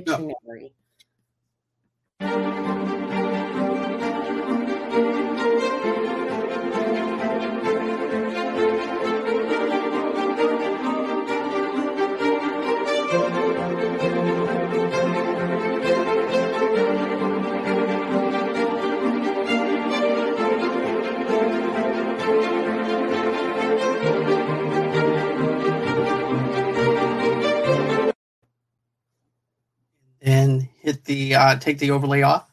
dictionary. and the uh, take the overlay off.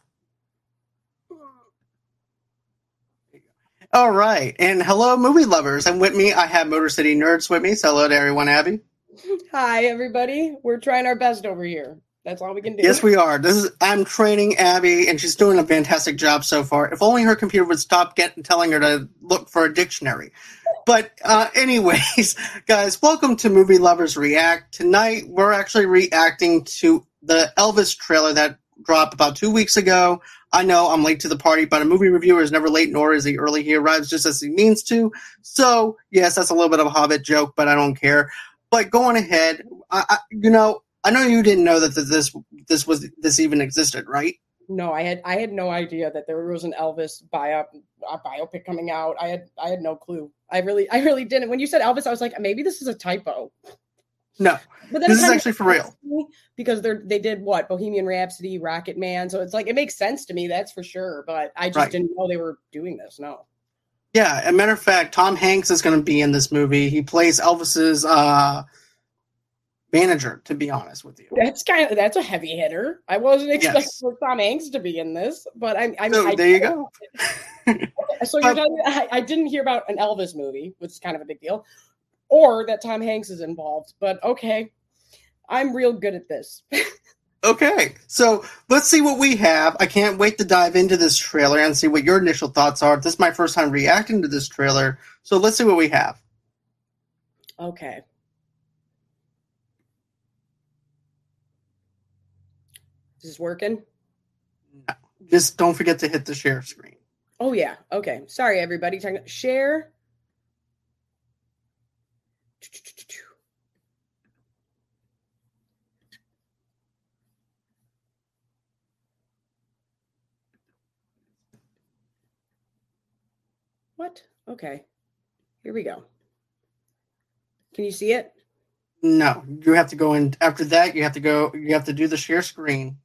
All right, and hello, movie lovers, and with me I have Motor City Nerds with me. So hello to everyone, Abby. Hi, everybody. We're trying our best over here. That's all we can do. Yes, we are. This is I'm training Abby, and she's doing a fantastic job so far. If only her computer would stop getting telling her to look for a dictionary. But uh, anyways, guys, welcome to Movie Lovers React. Tonight we're actually reacting to the Elvis trailer that dropped about two weeks ago. I know I'm late to the party, but a movie reviewer is never late, nor is he early. He arrives just as he means to. So, yes, that's a little bit of a Hobbit joke, but I don't care. But going ahead, I, I, you know, I know you didn't know that this this was this even existed, right? No, I had I had no idea that there was an Elvis bio, a biopic coming out. I had I had no clue. I really I really didn't. When you said Elvis, I was like, maybe this is a typo. No, But this is actually for real. sense to me because they're they did what Bohemian Rhapsody, Rocket Man, so it's like it makes sense to me. That's for sure. But I just Right. didn't know they were doing this. No. Yeah, a matter of fact, Tom Hanks is going to be in this movie. He plays Elvis's uh, manager. To be honest with you, That's kind of that's a heavy hitter. I wasn't expecting Yes. for Tom Hanks to be in this, but I, I mean, So I, there you go. So you're But- telling me I, I didn't hear about an Elvis movie, which is kind of a big deal, or that Tom Hanks is involved. But okay, I'm real good at this. Okay, so let's see what we have. I can't wait to dive into this trailer and see what your initial thoughts are. This is my first time reacting to this trailer, so let's see what we have. Okay. Is this working? Just don't forget to hit the share screen. Oh yeah. Okay. Sorry, everybody. Share. What? Okay. Here we go. Can you see it? No, you have to go in after that. You have to go. You have to do the share screen.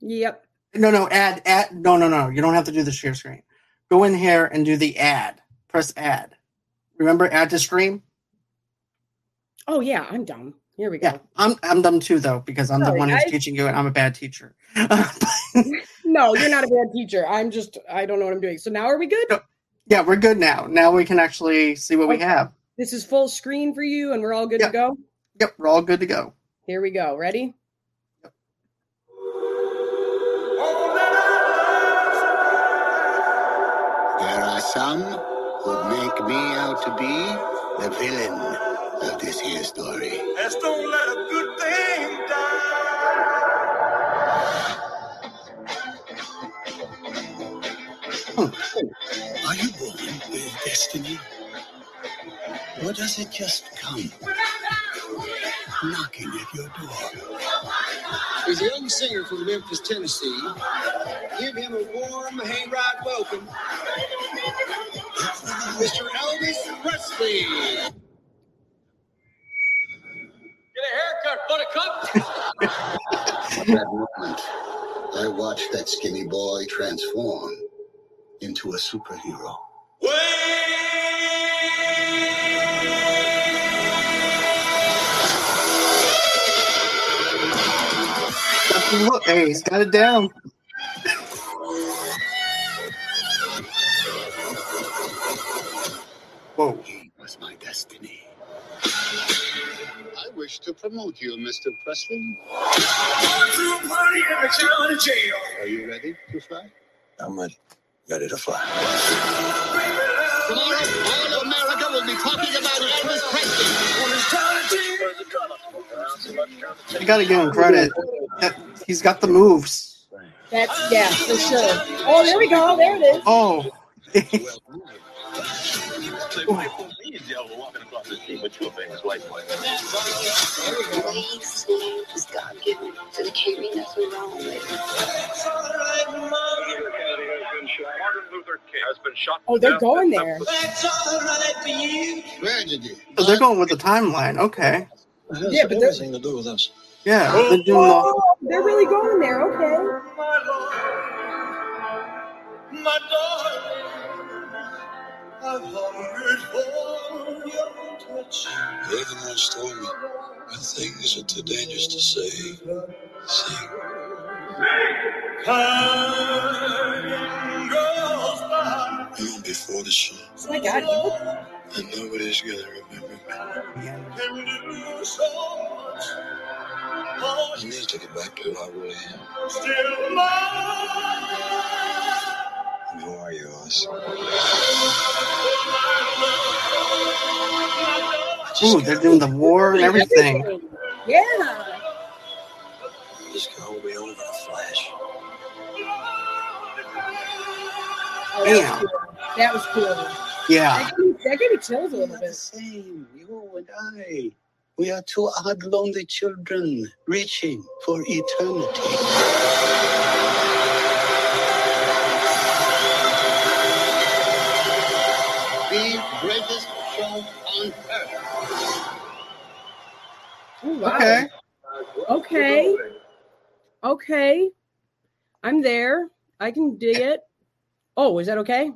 Yep. No, no, add, add. No, no, no. You don't have to do the share screen. Go in here and do the add. Press add. Remember, add to stream. Oh yeah, I'm dumb. Here we go. Yeah, I'm. I'm dumb too, though, because I'm the one who's guys. teaching you, and I'm a bad teacher. No, you're not a bad teacher. I'm just I don't know what I'm doing. So now are we good? Yeah, we're good now. Now we can actually see what we have. This is full screen for you and we're all good Yeah. to go? Yep, we're all good to go. Here we go. Ready? There are some who'd make me out to be the villain of this here story. Let's don't let a good thing die. Are you born with destiny? Or does it just come knocking at your door? He's a young singer from Memphis, Tennessee. Give him a warm hayride welcome. Mr. Elvis Presley. Get a haircut, buttercup. At that moment, I watched that skinny boy transform into a superhero. Look, hey, he's got it down. Whoa. Wish to promote you, Mr. Presley. To a party in the county jail. Are you ready to fly? I'm ready. Ready to fly. Tomorrow, all of America will be talking about Elvis Presley. On his county jail. You gotta give him credit. He's got the moves. That's yeah, for sure. Oh, there we go. There it is. Oh. But you're a famous white boy. The way he sings is God given. So the catering, that's what's wrong with it. Has been shot. Martin Luther King has been shot. Oh, they're going there. Memphis. Tragedy. So they're going with the timeline. Okay. Yeah, but they're- everything to do with us. Yeah. They're doing the. Oh, they're really going there. Okay. My darling, I've hungered for your Reverend once told me, when things are too dangerous to say, sing. Time goes by. You know, before the show, Oh my God. you and nobody's gonna remember me. Can do so much. I need to get back to who I really am. still mine. And who are you. Ooh, they're doing the war and everything. Yeah. This can all be over in a flash. Oh, that was Damn. cool. That was cool. Yeah. That gave, me, that gave me chills a little bit. same, you and I. We are two odd, lonely children reaching for eternity. Wow. Okay. Okay. Okay. I'm there. I can dig it. Oh, is that okay?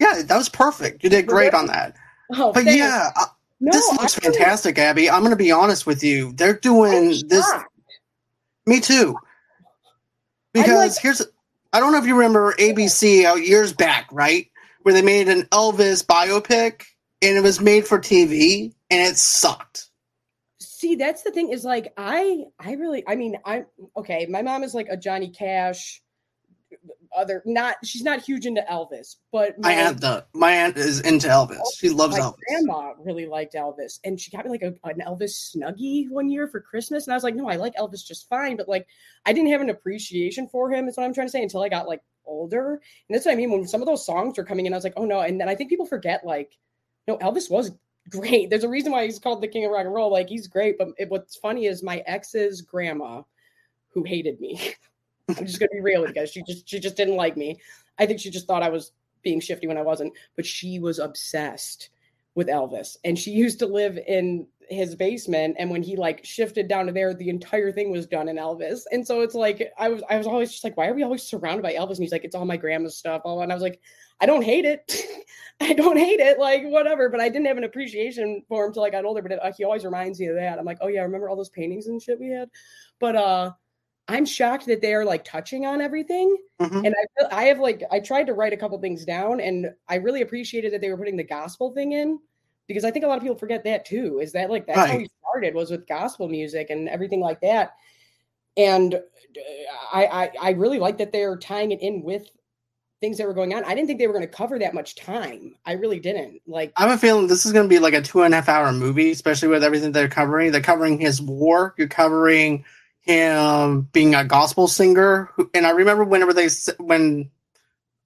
Yeah, that was perfect. You did great on that. Oh, But thanks. yeah, uh, no, this looks I really- fantastic, Abby. I'm going to be honest with you. They're doing this. Me too. Because like- here's, I don't know if you remember ABC out years back, right? Where they made an Elvis biopic and it was made for TV and it sucked. See, that's the thing is like I I really I mean I'm okay, my mom is like a Johnny Cash other not she's not huge into Elvis, but My aunt, the my aunt is into Elvis. Oh, she loves my Elvis. grandma really liked Elvis, and she got me like a, an Elvis snuggie one year for Christmas, and I was like, no, I like Elvis just fine, but like I didn't have an appreciation for him. Is what I'm trying to say until I got like older, and that's what I mean. When some of those songs were coming in, I was like, oh no, and then I think people forget like, no, Elvis was great. There's a reason why he's called the king of rock and roll. Like he's great, but it, what's funny is my ex's grandma, who hated me. I'm just gonna be real with you guys. She just she just didn't like me. I think she just thought I was being shifty when I wasn't, but she was obsessed with Elvis. And she used to live in his basement. And when he like shifted down to there, the entire thing was done in Elvis. And so it's like I was I was always just like, why are we always surrounded by Elvis? And he's like, it's all my grandma's stuff. All and I was like, I don't hate it. I don't hate it. Like whatever. But I didn't have an appreciation for him till I got older. But it, uh, he always reminds me of that. I'm like, oh yeah, remember all those paintings and shit we had? But uh I'm shocked that they are like touching on everything. Mhm. And I I have like I tried to write a couple things down and I really appreciated that they were putting the gospel thing in because I think a lot of people forget that too. Is that like that's how we started was with gospel music and everything like that. And uh, I I, I really like that they're tying it in with things that were going on. I didn't think they were going to cover that much time. I really didn't. Like I have a feeling this is going to be like a two and a half hour movie, especially with everything they're covering. They're covering his war. You're covering him being a gospel singer. And I remember whenever they when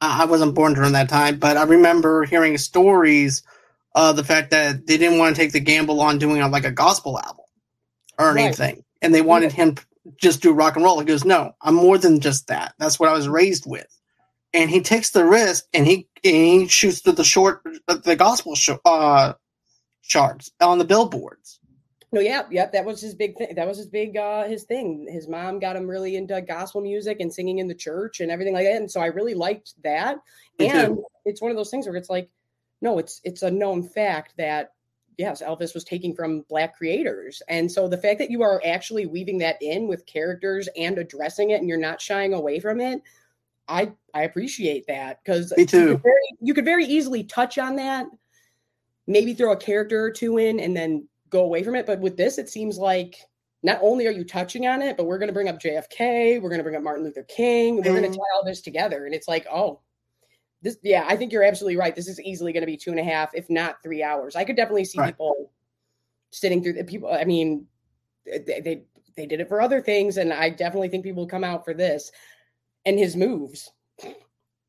I wasn't born during that time, but I remember hearing stories of the fact that they didn't want to take the gamble on doing a, like a gospel album or Right. anything, and they wanted him to just do rock and roll. He goes, "No, I'm more than just that. That's what I was raised with." And he takes the risk, and he and he shoots through the short the gospel show, uh, charts on the billboards. No, yeah, yep. That was his big thing. That was his big uh his thing. His mom got him really into gospel music and singing in the church and everything like that. And so I really liked that. Me too. and it's one of those things where it's like, no, it's it's a known fact that yes, Elvis was taking from black creators. And so the fact that you are actually weaving that in with characters and addressing it and you're not shying away from it, I I appreciate that because Me too. You could, very, you could very easily touch on that, maybe throw a character or two in, and then go away from it. But with this, it seems like not only are you touching on it, but we're going to bring up JFK, we're going to bring up Martin Luther King, we're going Mhm. to tie all this together, and it's like, oh, this. Yeah, I think you're absolutely right. This is easily going to be two and a half, if not three hours. I could definitely see Right. people sitting through the people. I mean, they, they they did it for other things, and I definitely think people will come out for this and his moves.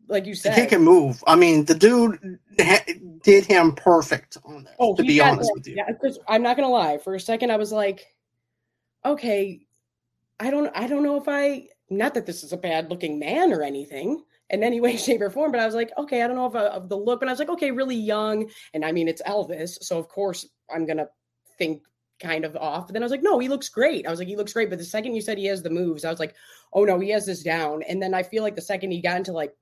Like you said. kid can move. I mean, the dude ha- did him perfect on that. Oh, to be honest with you, Yeah, because I'm not gonna lie. For a second, I was like, okay, I don't, I don't know if I. Not that this is a bad looking man or anything in any way, shape, or form, but I was like, okay, I don't know if I, of the look, but I was like, okay, really young, and I mean, it's Elvis, so of course I'm gonna think kind of off. But then I was like, no, he looks great. I was like, he looks great. But the second you said he has the moves, I was like, oh no, he has this down. And then I feel like the second he got into like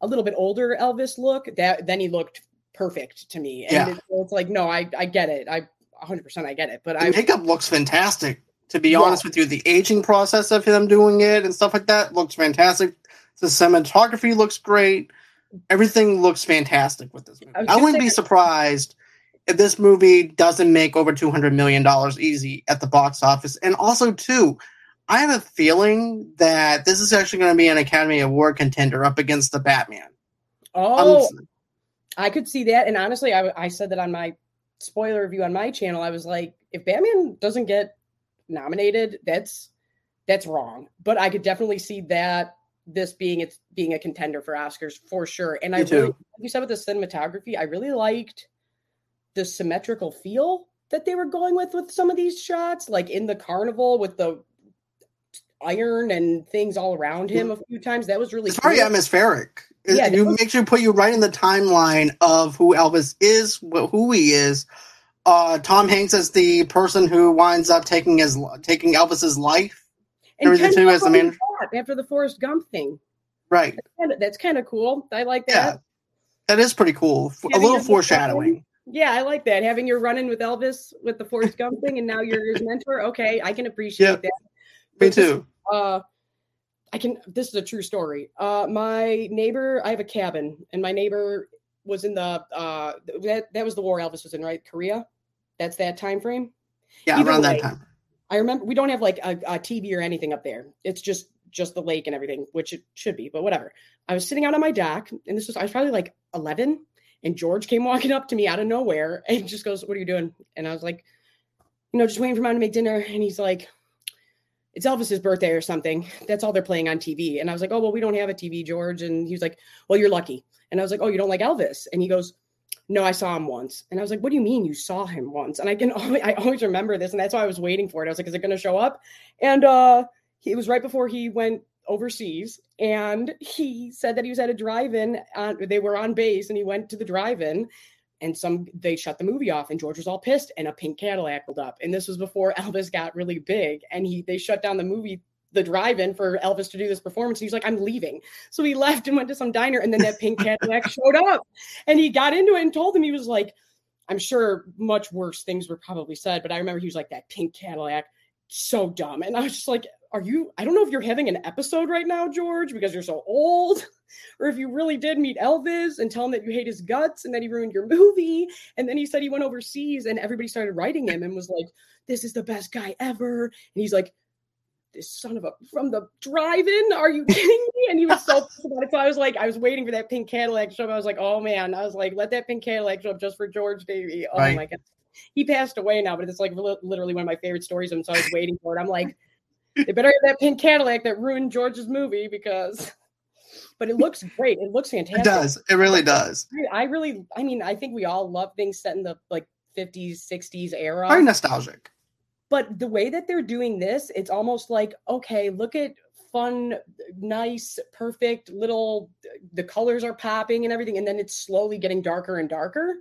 a little bit older Elvis look, that then he looked perfect to me. And Yeah. it- it's like, no, I I get it. I 100% I get it. But the I makeup looks fantastic. To be Yeah. honest with you, the aging process of him doing it and stuff like that looks fantastic. The cinematography looks great. Everything looks fantastic with this movie. I I, wouldn't be surprised if this movie doesn't make over two hundred million dollars easy at the box office. And also, too, I have a feeling that this is actually going to be an Academy Award contender up against the Batman. oh, I'm- I could see that. And honestly, I I said that on my spoiler review on my channel. I was like, if Batman doesn't get nominated, that's that's wrong. But I could definitely see that this being it's being a contender for Oscars for sure. And I too. really, like you said with the cinematography, I really liked the symmetrical feel that they were going with with some of these shots, like in the carnival with the iron and things all around him a few times. That was really it's very cool. atmospheric. It, Yeah, that you was- makes you put you right in the timeline of who Elvis is, who he is. Uh, Tom Hanks is the person who winds up taking his taking Elvis's life. and kind too as the like man- after the Forrest Gump thing. Right. That's kind of cool. I like Yeah. that. That is pretty cool. F- A Having little foreshadowing. Yeah, I like that. Having your run in with Elvis with the Forrest Gump thing, and now you're his mentor. Okay, I can appreciate that. Me too. uh I can this is a true story. Uh my neighbor, I have a cabin, and my neighbor was in the uh that that was the war Elvis was in, right? Korea. That's that time frame. Yeah, either around way, that time. I remember we don't have like a, a TV or anything up there. It's just just the lake and everything, which it should be, but whatever. I was sitting out on my dock, and this was I was probably like 11, and George came walking up to me out of nowhere and just goes, "What are you doing?" And I was like, "You know, just waiting for mom to make dinner." And he's like, "It's Elvis's birthday or something. That's all they're playing on TV." And I was like, "Oh well, we don't have a TV, George." And he was like, "Well, you're lucky." And I was like, "Oh, you don't like Elvis?" And he goes, no, I saw him once. And I was like, what do you mean you saw him once? And I can always, I always remember this. And that's why I was waiting for it. I was like, is it going to show up? And uh, he, it was right before he went overseas. And he said that he was at a drive-in. On, they were on base and he went to the drive-in and some, they shut the movie off and George was all pissed and a pink Cadillac pulled up. And this was before Elvis got really big and he, they shut down the movie the drive-in for Elvis to do this performance. He's like, I'm leaving. So he left and went to some diner, and then that pink Cadillac showed up, and he got into it and told him he was like, I'm sure much worse things were probably said, but I remember he was like that pink Cadillac, so dumb, and I was just like, Are you? I don't know if you're having an episode right now, George, because you're so old, or if you really did meet Elvis and tell him that you hate his guts and that he ruined your movie, and then he said he went overseas, and everybody started writing him and was like, This is the best guy ever, and he's like this son of a from the drive-in. Are you kidding me? And he was so pissed about it. So I was like, I was waiting for that pink Cadillac show up. I was like, oh man. I was like, let that pink Cadillac show up just for George Davy. Oh Right. my god. He passed away now, but it's like li- literally one of my favorite stories. And so I was waiting for it. I'm like, they better have that pink Cadillac that ruined George's movie because but it looks great. It looks fantastic. It does. It really does. I really I mean, I think we all love things set in the like 50s, 60s era Very nostalgic. but the way that they're doing this it's almost like okay look at fun nice perfect little the colors are popping and everything and then it's slowly getting darker and darker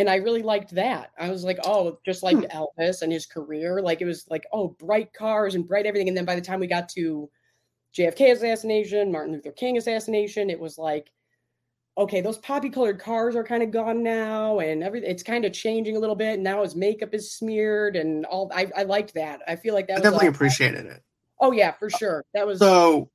and i really liked that i was like oh just like Hmm. elvis and his career like it was like oh bright cars and bright everything and then by the time we got to jfk assassination martin luther king assassination it was like okay, those poppy colored cars are kind of gone now, and everything it's kind of changing a little bit. And now his makeup is smeared and all. I, I liked that. I feel like that I was definitely appreciated it. Oh yeah, for sure. That was So,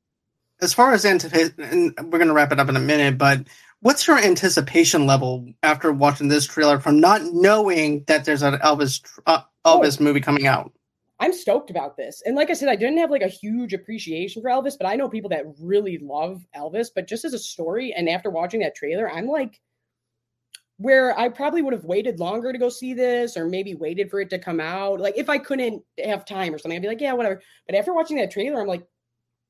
as far as anticipation, and we're going to wrap it up in a minute, but what's your anticipation level after watching this trailer from not knowing that there's an Elvis uh, Oh. Elvis movie coming out? I'm stoked about this. And like I said, I didn't have like a huge appreciation for Elvis, but I know people that really love Elvis. But just as a story, and after watching that trailer, I'm like, where I probably would have waited longer to go see this, or maybe waited for it to come out. Like if I couldn't have time or something, I'd be like, yeah, whatever. But after watching that trailer, I'm like,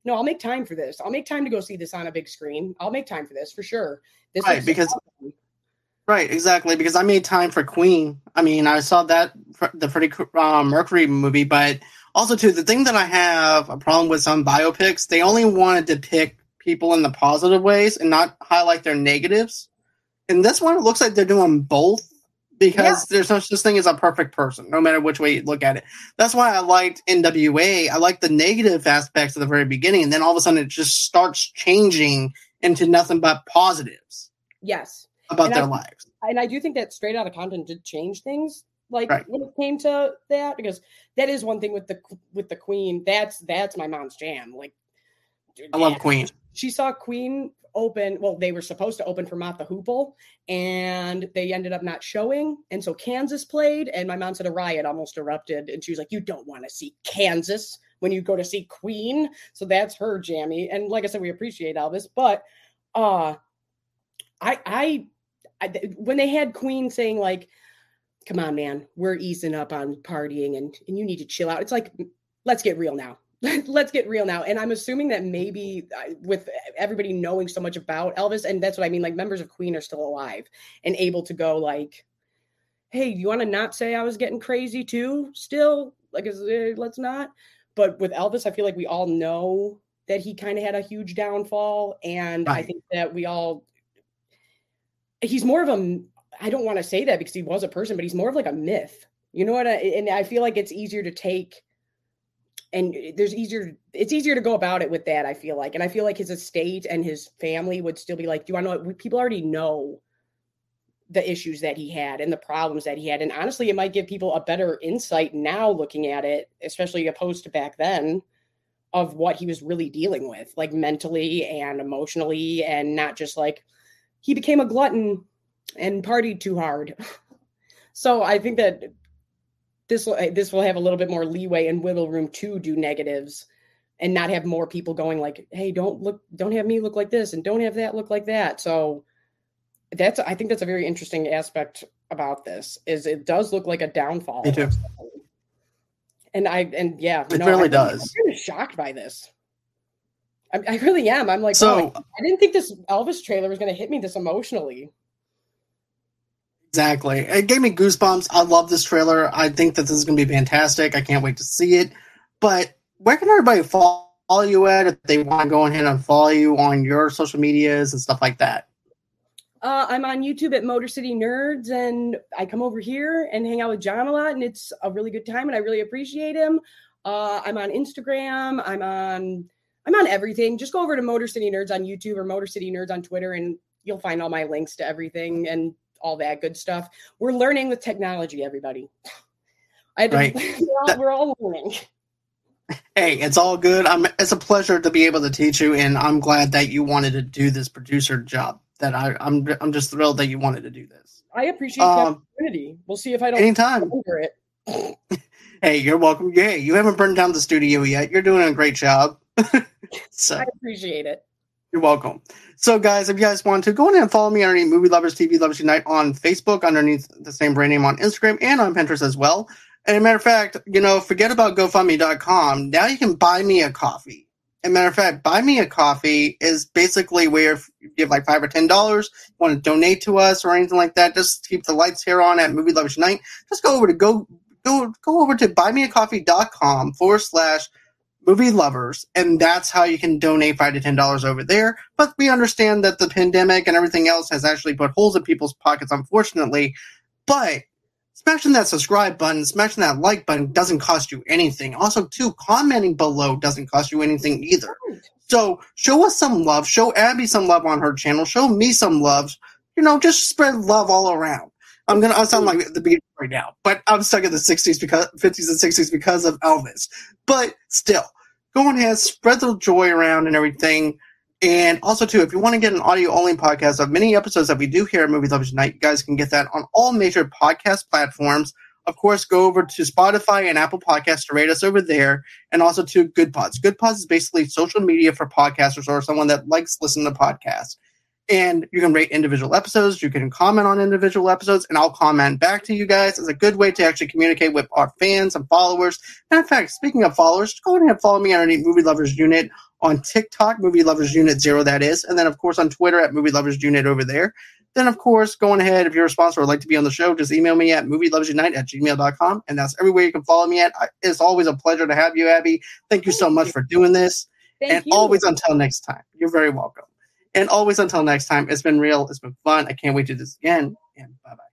no, I'll make time for this. I'll make time to go see this on a big screen. I'll make time for this for sure. This Right, because- awesome. Right, exactly. Because I made time for Queen. I mean, I saw that the Freddie uh, Mercury movie, but also too the thing that I have a problem with some biopics, they only want to depict people in the positive ways and not highlight their negatives. And this one, it looks like they're doing both because there's no such thing as a perfect person, no matter which way you look at it. That's why I liked NWA. I liked the negative aspects at the very beginning, and then all of a sudden it just starts changing into nothing but positives yes. about And their I- lives. and I do think that straight out of Compton did change things like Right. when it came to that because that is one thing with the with the queen that's that's my mom's jam like I love yeah, Queen. she saw queen open well they were supposed to open for the Hoople and they ended up not showing. And so Kansas played and my mom said a riot almost erupted. And she was like you don't want to see Kansas when you go to see Queen. So that's her jammy. And like I said we appreciate Elvis but uh I I I, when they had Queen saying like, "Come on, man, we're easing up on partying, and and you need to chill out," it's like, let's get real now. let's get real now. And I'm assuming that maybe uh, with everybody knowing so much about Elvis, and that's what I mean, like members of Queen are still alive and able to go like, "Hey, you want to not say I was getting crazy too? Still, like, is, uh, let's not." But with Elvis, I feel like we all know that he kind of had a huge downfall, and I think that we all he's more of a I don't want to say that because he was a person, but he's more of like a myth. You know what? I, and I feel like it's easier to take and eh, there's easier it's easier to go about it with that, I feel like. And I feel like his estate and his family would still be like, do you want to know what people already know the issues that he had and the problems that he had. And honestly, it might give people a better insight now looking at it, especially opposed to back then, of what he was really dealing with, like mentally and emotionally, and not just like he became a glutton and partied too hard. so I think that this will eh, this will have a little bit more leeway and wiggle room to do negatives and not have more people going like, "Hey, don't look, don't have me look like this, and don't have that look like that." So that's I think that's a very interesting aspect about this is it does look like a downfall. Me too. And I and yeah, It no, really I'm, does. I'm kind of shocked by this. I, I really am. I'm like, So- oh, I didn't think this Elvis trailer was going to hit me this emotionally. Exactly. It gave me goosebumps. I love this trailer. I think that this is going to be fantastic. I can't wait to see it. But where can everybody follow you at if they want to go ahead and follow you on your social medias and stuff like that? Uh, I'm on YouTube at Motor City Nerds, and I come over here and hang out with John a lot, and it's a really good time, and I really appreciate him. Uh, I'm on Instagram. I'm on I'm on everything. Just go over to Motor City Nerds on YouTube or Motor City Nerds on Twitter, and you'll find all my links to everything and all that good stuff. We're learning with technology, everybody. I Right. we're, all, That- we're all learning. Hey, it's all good. I'm, it's a pleasure to be able to teach you, and I'm glad that you wanted to do this producer job. That I, I'm, I'm just thrilled that you wanted to do this. I appreciate the Um, opportunity. We'll see if I don't anytime. over it. Hey, you're welcome. Hey, you haven't burned down the studio yet. You're doing a great job. so. I appreciate it. You're welcome. So, guys, if you guys want to, go ahead and follow me underneath Movie Lovers TV Lovers Unite on Facebook, underneath the same brand name on Instagram, and on Pinterest as well. And a matter of fact, you know, forget about GoFundMe.com. Now you can buy me a coffee. And matter of fact, buy me a coffee is basically where you give like five or ten dollars, want to donate to us or anything like that, just keep the lights here on at Movie Lovers Unite. Just go over to go go go over to buymeacoffee.com forward slash movie lovers, and that's how you can donate five to ten dollars over there. But we understand that the pandemic and everything else has actually put holes in people's pockets, unfortunately. But smashing that subscribe button, smashing that like button doesn't cost you anything. Also, too, commenting below doesn't cost you anything either. So show us some love. Show Abby some love on her channel. Show me some love. You know, just spread love all around. I'm gonna. I sound like the beginning right now, but I'm stuck in the '60s because '50s and '60s because of Elvis. But still, go ahead, spread the joy around and everything. And also, too, if you want to get an audio only podcast of many episodes that we do here at Movie Lovers Unite, you guys can get that on all major podcast platforms. Of course, go over to Spotify and Apple Podcasts to rate us over there, and also to Good Pods. Good Pods is basically social media for podcasters or someone that likes listening to podcasts. And you can rate individual episodes. You can comment on individual episodes, and I'll comment back to you guys. It's a good way to actually communicate with our fans and followers. And in fact, speaking of followers, go ahead and follow me underneath Movie Lovers Unit on TikTok, Movie Lovers Unit Zero, that is. And then, of course, on Twitter at Movie Lovers Unit over there. Then, of course, going ahead, if you're a sponsor or would like to be on the show, just email me at movieloversunite at gmail.com. And that's everywhere you can follow me at. It's always a pleasure to have you, Abby. Thank you so much for doing this. Thank and you. always until next time, you're very welcome. And always until next time, it's been real. It's been fun. I can't wait to do this again. And bye bye.